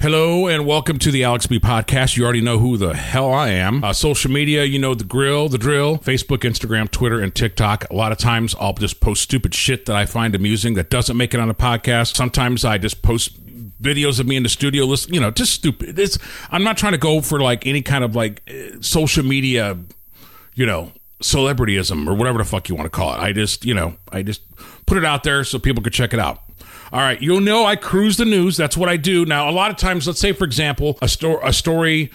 Hello and welcome to the Alex B podcast. You already know who the hell I am. Uh, social media, you know the grill, the drill. Facebook, Instagram, Twitter, and TikTok. A lot of times I'll just post stupid shit that I find amusing that doesn't make it on a podcast. Sometimes I just post videos of me in the studio listen you know just stupid it's i'm not trying to go for like any kind of like eh, social media you know celebrityism or whatever the fuck you want to call it i just you know i just put it out there so people could check it out all right, you'll know I cruise the news. That's what I do. Now, a lot of times, let's say, for example, a, sto- a story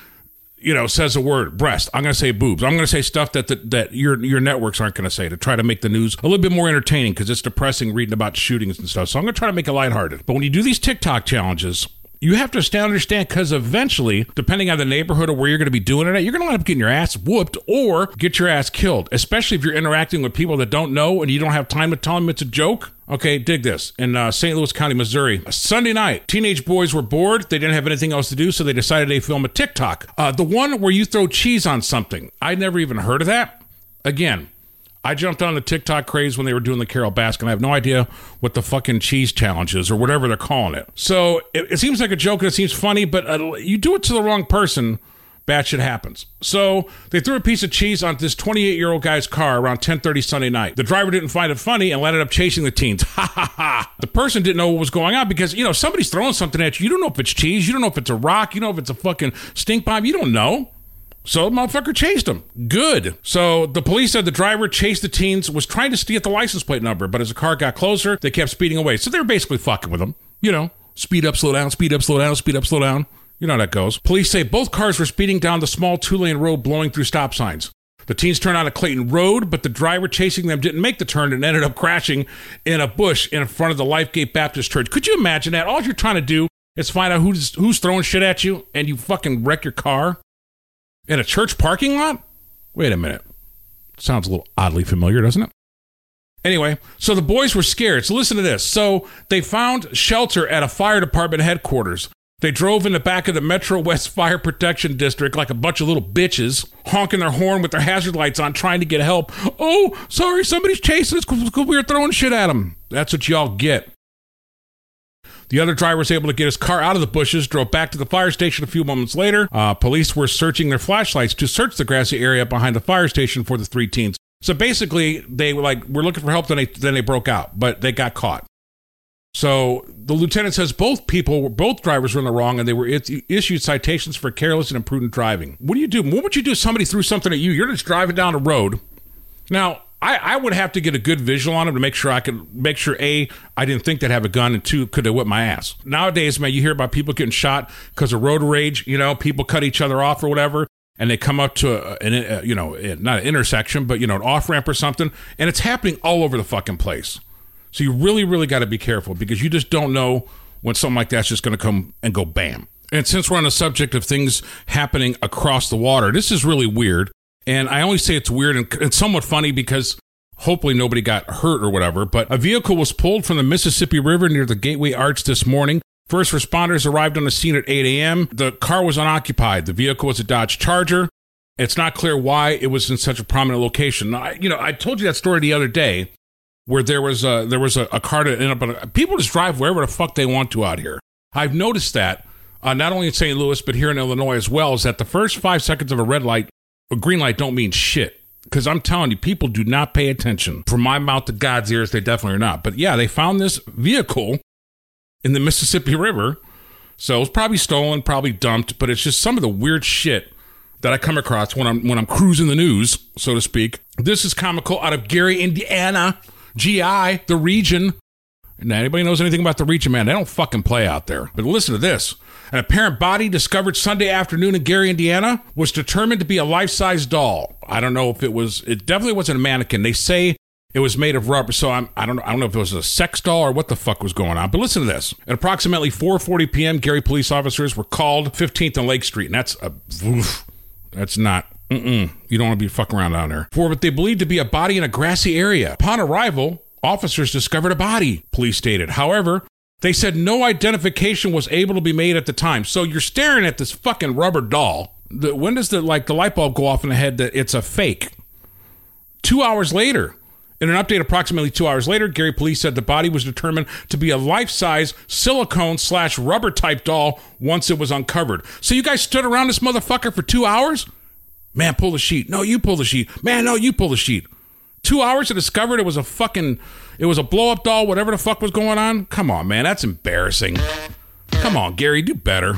you know, says a word, breast. I'm going to say boobs. I'm going to say stuff that, that that your your networks aren't going to say to try to make the news a little bit more entertaining because it's depressing reading about shootings and stuff. So I'm going to try to make it lighthearted. But when you do these TikTok challenges, you have to understand because eventually, depending on the neighborhood or where you're going to be doing it at, you're going to end up getting your ass whooped or get your ass killed, especially if you're interacting with people that don't know and you don't have time to tell them it's a joke. Okay, dig this. In uh, St. Louis County, Missouri, Sunday night, teenage boys were bored. They didn't have anything else to do, so they decided they film a TikTok. Uh, the one where you throw cheese on something. I'd never even heard of that. Again, I jumped on the TikTok craze when they were doing the Carole Baskin. I have no idea what the fucking cheese challenge is or whatever they're calling it. So it, it seems like a joke and it seems funny, but uh, you do it to the wrong person, bad shit happens. So they threw a piece of cheese on this 28 year old guy's car around 10:30 Sunday night. The driver didn't find it funny and ended up chasing the teens. Ha ha ha! The person didn't know what was going on because you know somebody's throwing something at you. You don't know if it's cheese. You don't know if it's a rock. You don't know if it's a fucking stink bomb. You don't know. So the motherfucker chased him. Good. So the police said the driver chased the teens, was trying to steal the license plate number, but as the car got closer, they kept speeding away. So they were basically fucking with him. You know, speed up, slow down, speed up, slow down, speed up, slow down. You know how that goes. Police say both cars were speeding down the small two lane road, blowing through stop signs. The teens turned out a Clayton Road, but the driver chasing them didn't make the turn and ended up crashing in a bush in front of the Lifegate Baptist Church. Could you imagine that? All you're trying to do is find out who's who's throwing shit at you, and you fucking wreck your car. In a church parking lot? Wait a minute. Sounds a little oddly familiar, doesn't it? Anyway, so the boys were scared. So listen to this. So they found shelter at a fire department headquarters. They drove in the back of the Metro West Fire Protection District like a bunch of little bitches, honking their horn with their hazard lights on, trying to get help. Oh, sorry, somebody's chasing us because we were throwing shit at them. That's what y'all get. The other driver was able to get his car out of the bushes, drove back to the fire station a few moments later. Uh, police were searching their flashlights to search the grassy area behind the fire station for the three teens. So basically, they were like, "We're looking for help." Then they then they broke out, but they got caught. So the lieutenant says both people, both drivers were in the wrong, and they were issued citations for careless and imprudent driving. What do you do? What would you do if somebody threw something at you? You're just driving down a road. Now, I, I would have to get a good visual on him to make sure I could make sure a I didn't think they'd have a gun and two could they whip my ass. Nowadays, man, you hear about people getting shot because of road rage. You know, people cut each other off or whatever, and they come up to a, an a, you know not an intersection, but you know an off ramp or something, and it's happening all over the fucking place. So you really, really got to be careful because you just don't know when something like that's just going to come and go bam. And since we're on the subject of things happening across the water, this is really weird. And I only say it's weird and, and somewhat funny because hopefully nobody got hurt or whatever. But a vehicle was pulled from the Mississippi River near the Gateway Arch this morning. First responders arrived on the scene at 8 a.m. The car was unoccupied. The vehicle was a Dodge Charger. It's not clear why it was in such a prominent location. I, you know, I told you that story the other day where there was a there was a, a car that ended up. A, people just drive wherever the fuck they want to out here. I've noticed that uh, not only in St. Louis but here in Illinois as well. Is that the first five seconds of a red light a green light don't mean shit. Because I'm telling you, people do not pay attention. From my mouth to God's ears, they definitely are not. But yeah, they found this vehicle in the Mississippi River. So it was probably stolen, probably dumped, but it's just some of the weird shit that I come across when I'm when I'm cruising the news, so to speak. This is comical out of Gary, Indiana, GI, the region. Now, anybody knows anything about the region, man? They don't fucking play out there. But listen to this. An apparent body discovered Sunday afternoon in Gary, Indiana, was determined to be a life size doll. I don't know if it was, it definitely wasn't a mannequin. They say it was made of rubber, so I'm, I don't I don't know if it was a sex doll or what the fuck was going on. But listen to this: at approximately 4:40 p.m., Gary police officers were called 15th and Lake Street, and that's a oof, that's not. You don't want to be fucking around down there. For what they believed to be a body in a grassy area. Upon arrival, officers discovered a body. Police stated. However, they said no identification was able to be made at the time. So you're staring at this fucking rubber doll. The, when does the like the light bulb go off in the head that it's a fake? Two hours later, In an update approximately two hours later, Gary police said the body was determined to be a life size silicone slash rubber type doll once it was uncovered. So you guys stood around this motherfucker for two hours? Man, pull the sheet. No, you pull the sheet. Man, no, you pull the sheet. Two hours to discover it was a fucking, it was a blow up doll, whatever the fuck was going on? Come on, man, that's embarrassing. Come on, Gary, do better.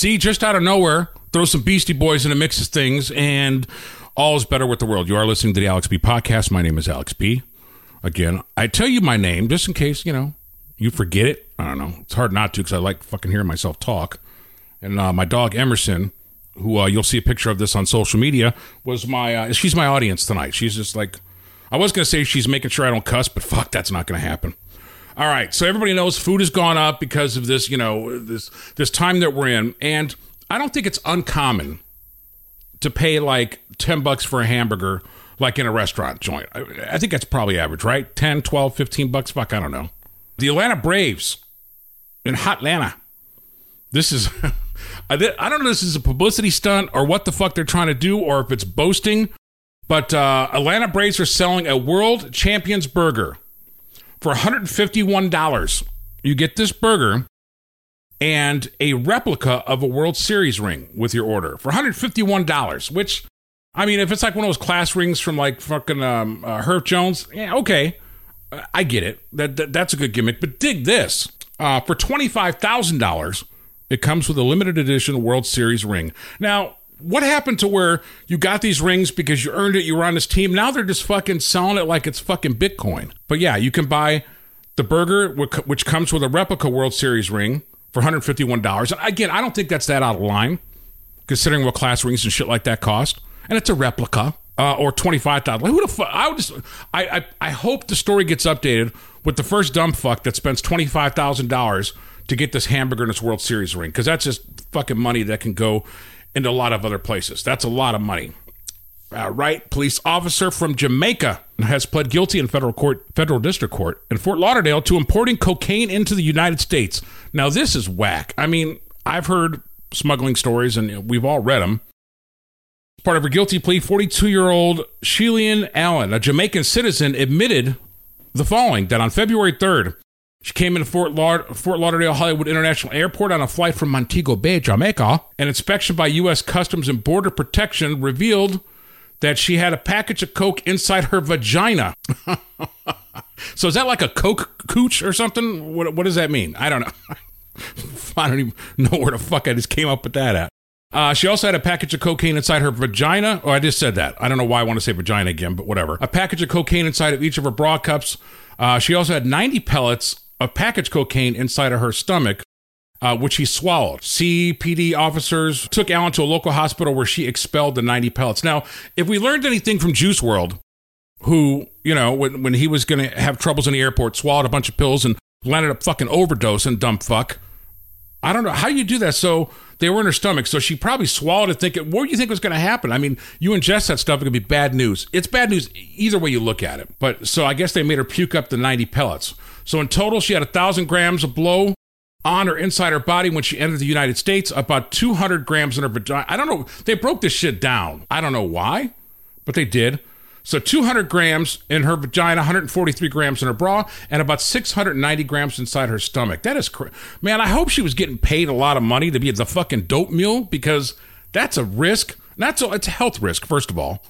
See, just out of nowhere, throw some Beastie Boys in a mix of things, and all is better with the world. You are listening to the Alex B podcast. My name is Alex B. Again, I tell you my name just in case, you know, you forget it. I don't know. It's hard not to because I like fucking hearing myself talk. And uh, my dog, Emerson, who uh, you'll see a picture of this on social media, was my, uh, she's my audience tonight. She's just like, I was going to say she's making sure I don't cuss, but fuck, that's not going to happen. All right, so everybody knows food has gone up because of this, you know, this this time that we're in, and I don't think it's uncommon to pay like 10 bucks for a hamburger like in a restaurant joint. I, I think that's probably average, right? 10, 12, 15 bucks, fuck, I don't know. The Atlanta Braves in Hot Atlanta. This is I don't know this is a publicity stunt or what the fuck they're trying to do or if it's boasting, but uh, Atlanta Braves are selling a world champions burger for $151. You get this burger and a replica of a World Series ring with your order for $151, which, I mean, if it's like one of those class rings from like fucking um, uh, Herff Jones, yeah, okay. Uh, I get it. That, that That's a good gimmick. But dig this uh, for $25,000, it comes with a limited edition World Series ring. Now, what happened to where you got these rings because you earned it, you were on this team? Now they're just fucking selling it like it's fucking Bitcoin. But yeah, you can buy the burger, which comes with a replica World Series ring for $151. And again, I don't think that's that out of line, considering what class rings and shit like that cost. And it's a replica. Uh, or twenty five thousand. Who the fuck? I would just. I, I I hope the story gets updated with the first dumb fuck that spends twenty five thousand dollars to get this hamburger in this World Series ring because that's just fucking money that can go into a lot of other places. That's a lot of money. Uh, right, police officer from Jamaica has pled guilty in federal court, federal district court in Fort Lauderdale to importing cocaine into the United States. Now, this is whack. I mean, I've heard smuggling stories, and we've all read them. Part of her guilty plea, 42 year old Shelian Allen, a Jamaican citizen, admitted the following that on February 3rd, she came into Fort, Laud- Fort Lauderdale Hollywood International Airport on a flight from Montego Bay, Jamaica. An inspection by U.S. Customs and Border Protection revealed that she had a package of Coke inside her vagina. so is that like a Coke cooch or something? What, what does that mean? I don't know. I don't even know where the fuck I just came up with that at. Uh, she also had a package of cocaine inside her vagina. Oh, I just said that. I don't know why I want to say vagina again, but whatever. A package of cocaine inside of each of her bra cups. Uh, she also had 90 pellets of packaged cocaine inside of her stomach, uh, which he swallowed. CBP officers took Allen to a local hospital where she expelled the 90 pellets. Now, if we learned anything from Juice WRLD, who, you know, when, when he was going to have troubles in the airport, swallowed a bunch of pills and landed up fucking overdose and dumb fuck. I don't know how you do that. So they were in her stomach, so she probably swallowed it, thinking, "What do you think was going to happen?" I mean, you ingest that stuff, it could be bad news. It's bad news either way you look at it. But so I guess they made her puke up the ninety pellets. So in total, she had a thousand grams of blow on or inside her body when she entered the United States. About two hundred grams in her vagina. I don't know. They broke this shit down. I don't know why, but they did. So 200 grams in her vagina, 143 grams in her bra, and about 690 grams inside her stomach. That is, cr- man. I hope she was getting paid a lot of money to be the fucking dope mule because that's a risk. Not so. It's a health risk, first of all,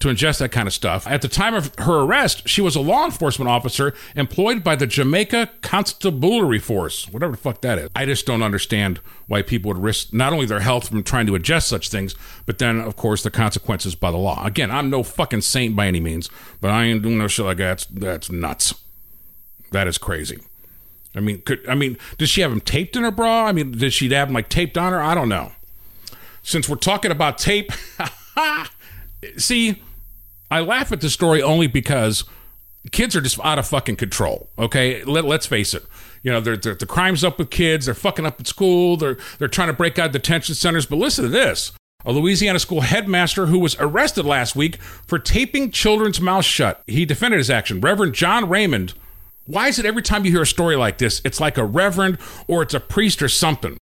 to ingest that kind of stuff. At the time of her arrest, she was a law enforcement officer employed by the Jamaica Constabulary Force, whatever the fuck that is. I just don't understand why people would risk not only their health from trying to ingest such things, but then, of course, the consequences by the law. Again, I'm no fucking saint by any means, but I ain't doing no shit like that. That's, that's nuts. That is crazy. I mean, could I mean, does she have them taped in her bra? I mean, did she have them like taped on her? I don't know. Since we're talking about tape, see, I laugh at the story only because kids are just out of fucking control. Okay, Let, let's face it. You know, they're, they're, the crime's up with kids. They're fucking up at school. They're they're trying to break out detention centers. But listen to this: a Louisiana school headmaster who was arrested last week for taping children's mouths shut. He defended his action. Reverend John Raymond. Why is it every time you hear a story like this, it's like a reverend or it's a priest or something?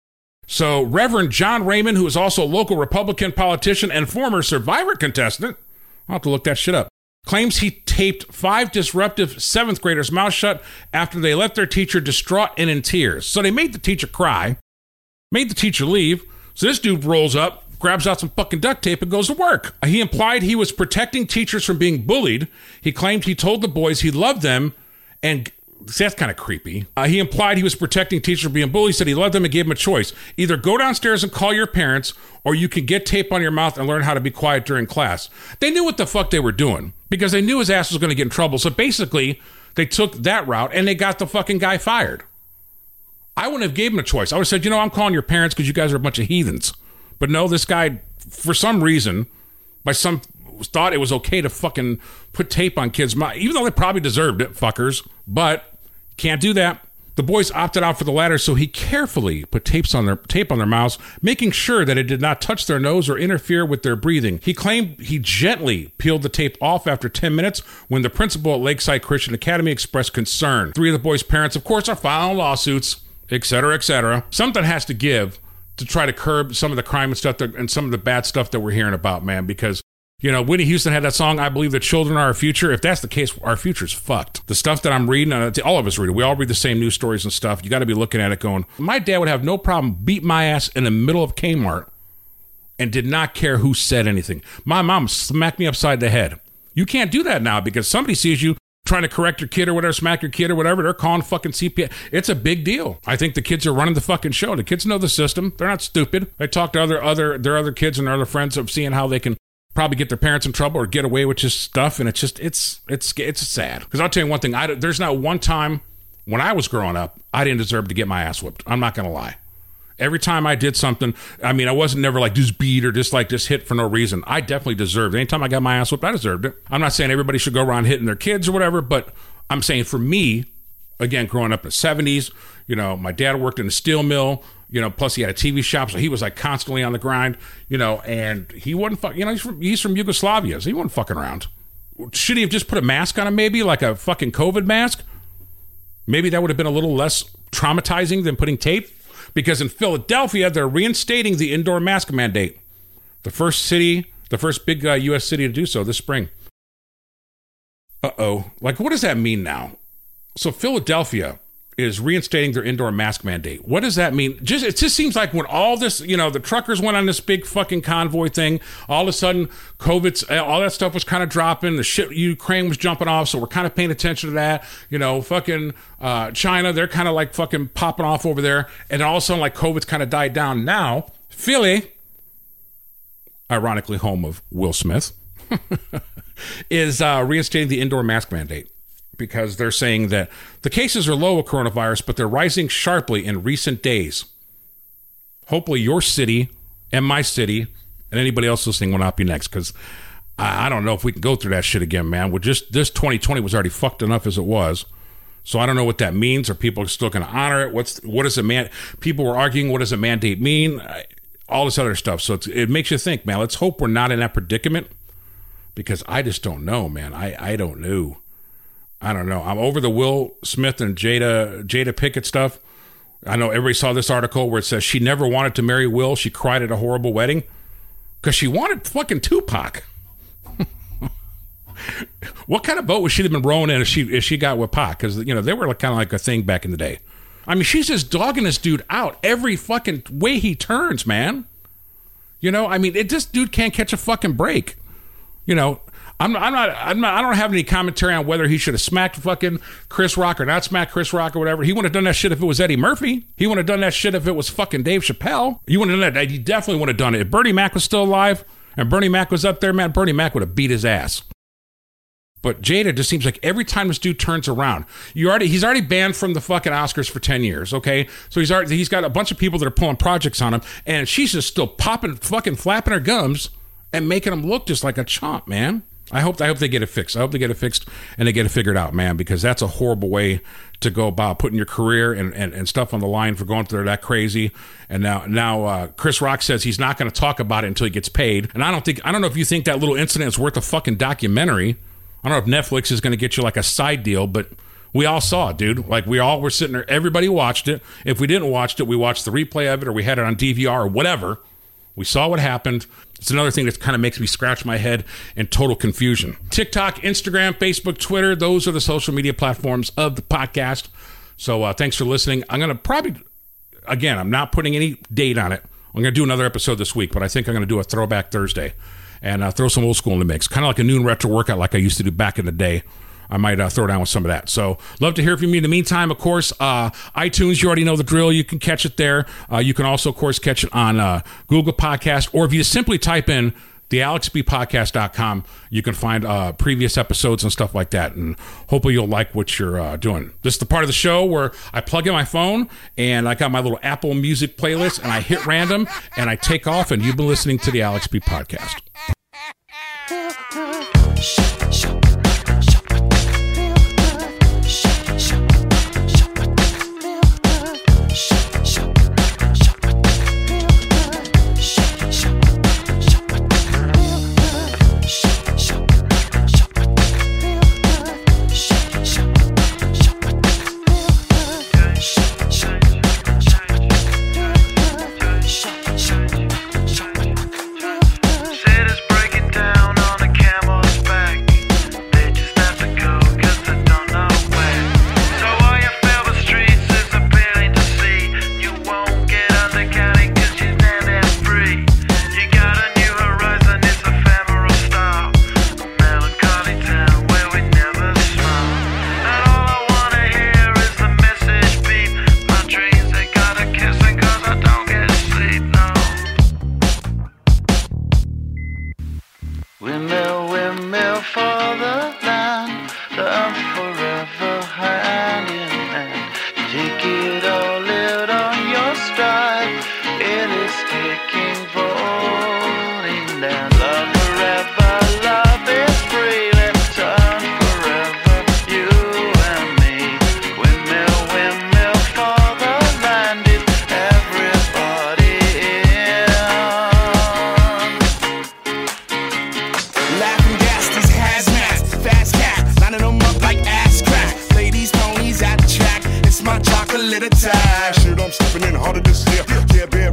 So, Reverend John Raymond, who is also a local Republican politician and former survivor contestant, I'll have to look that shit up, claims he taped five disruptive seventh graders' mouths shut after they left their teacher distraught and in tears. So, they made the teacher cry, made the teacher leave. So, this dude rolls up, grabs out some fucking duct tape, and goes to work. He implied he was protecting teachers from being bullied. He claimed he told the boys he loved them and See, that's kind of creepy. Uh, he implied he was protecting teachers from being bullied, said he loved them and gave them a choice. Either go downstairs and call your parents, or you can get tape on your mouth and learn how to be quiet during class. They knew what the fuck they were doing because they knew his ass was going to get in trouble. So basically, they took that route and they got the fucking guy fired. I wouldn't have gave him a choice. I would have said, you know, I'm calling your parents because you guys are a bunch of heathens. But no, this guy, for some reason, by some thought it was okay to fucking put tape on kids' mouth, even though they probably deserved it, fuckers. But can't do that. The boys opted out for the latter, so he carefully put tapes on their tape on their mouths, making sure that it did not touch their nose or interfere with their breathing. He claimed he gently peeled the tape off after 10 minutes when the principal at Lakeside Christian Academy expressed concern. Three of the boys' parents, of course, are filing lawsuits, etc., etc. Something has to give to try to curb some of the crime and stuff that, and some of the bad stuff that we're hearing about, man, because you know, Whitney Houston had that song, I Believe the Children Are Our Future. If that's the case, our future's fucked. The stuff that I'm reading, uh, all of us read it. We all read the same news stories and stuff. You got to be looking at it going, my dad would have no problem beat my ass in the middle of Kmart and did not care who said anything. My mom smacked me upside the head. You can't do that now because somebody sees you trying to correct your kid or whatever, smack your kid or whatever. They're calling fucking CPS. It's a big deal. I think the kids are running the fucking show. The kids know the system. They're not stupid. They talk to other other their other kids and their other friends of seeing how they can probably get their parents in trouble or get away with just stuff and it's just it's it's it's sad. Because i'll tell you one thing I, there's not one time when i was growing up i didn't deserve to get my ass whipped i'm not gonna lie. Every time i did something i mean i wasn't never like just beat or just like just hit for no reason. I definitely deserved it. Anytime i got my ass whipped i deserved it. I'm not saying everybody should go around hitting their kids or whatever but i'm saying for me again growing up in the 70s you know my dad worked in a steel mill you know, plus he had a TV shop, so he was like constantly on the grind, you know, and he wasn't, fuck, you know, he's from, he's from Yugoslavia, so he wasn't fucking around. Should he have just put a mask on him, maybe like a fucking COVID mask? Maybe that would have been a little less traumatizing than putting tape. because in Philadelphia, they're reinstating the indoor mask mandate. The first city, the first big uh, U.S. city to do so this spring. Uh oh. Like, what does that mean now? So, Philadelphia is reinstating their indoor mask mandate. What does that mean? Just it just seems like when all this, you know, the truckers went on this big fucking convoy thing, all of a sudden COVID's all that stuff was kind of dropping, the shit Ukraine was jumping off, so we're kind of paying attention to that. You know, fucking uh, China, they're kind of like fucking popping off over there, and all of a sudden like COVID's kind of died down. Now, Philly, ironically home of Will Smith, is uh, reinstating the indoor mask mandate because they're saying that the cases are low of coronavirus, but they're rising sharply in recent days. Hopefully, your city and my city and anybody else listening will not be next because I, I don't know if we can go through that shit again, man. With just this 2020 was already fucked enough as it was. So I don't know what that means. Are people still going to honor it? What's what does a man? People were arguing what does a mandate mean? I, all this other stuff. So it makes you think, man. Let's hope we're not in that predicament because I just don't know, man. I I don't know. I don't know. I'm over the Will Smith and Jada Jada Pickett stuff. I know everybody saw this article where it says she never wanted to marry Will. She cried at a horrible wedding because she wanted fucking Tupac. what kind of boat would she have been rowing in if she if she got with Pac? Because you know they were like, kind of like a thing back in the day. I mean, she's just dogging this dude out every fucking way he turns, man. You know, I mean, it this dude can't catch a fucking break. You know, I'm, I'm not, I'm not, I don't have any commentary on whether he should have smacked fucking Chris Rock or not smacked Chris Rock or whatever. He wouldn't have done that shit if it was Eddie Murphy. He wouldn't have done that shit if it was fucking Dave Chappelle. You wouldn't have done that. He definitely would have done it. If Bernie Mac was still alive and Bernie Mac was up there, man, Bernie Mac would have beat his ass. But Jada just seems like every time this dude turns around, you already he's already banned from the fucking Oscars for ten years. Okay, so he's already he's got a bunch of people that are pulling projects on him, and she's just still popping, fucking flapping her gums and making him look just like a chomp, man. I hope I hope they get it fixed. I hope they get it fixed and they get it figured out, man, because that's a horrible way to go about putting your career and, and, and stuff on the line for going through that crazy. And now now uh, Chris Rock says he's not going to talk about it until he gets paid. And I don't think I don't know if you think that little incident is worth a fucking documentary. I don't know if Netflix is going to get you like a side deal, but we all saw it, dude. Like we all were sitting there. Everybody watched it. If we didn't watch it, we watched the replay of it, or we had it on DVR or whatever. We saw what happened. It's another thing that kind of makes me scratch my head in total confusion. TikTok, Instagram, Facebook, Twitter, those are the social media platforms of the podcast. So uh, thanks for listening. I'm going to probably, again, I'm not putting any date on it. I'm going to do another episode this week, but I think I'm going to do a throwback Thursday and uh, throw some old school in the mix. Kind of like a noon retro workout like I used to do back in the day. I might uh, throw down with some of that. So, love to hear from you. In the meantime, of course, uh, iTunes, you already know the drill. You can catch it there. Uh, you can also, of course, catch it on uh, Google Podcast, or if you simply type in the alexbpodcast.com, you can find uh, previous episodes and stuff like that. And hopefully, you'll like what you're uh, doing. This is the part of the show where I plug in my phone and I got my little Apple Music playlist and I hit random and I take off. And you've been listening to the Alex B Podcast. bit of time. Shit, I'm stepping in harder this year. Yeah, bear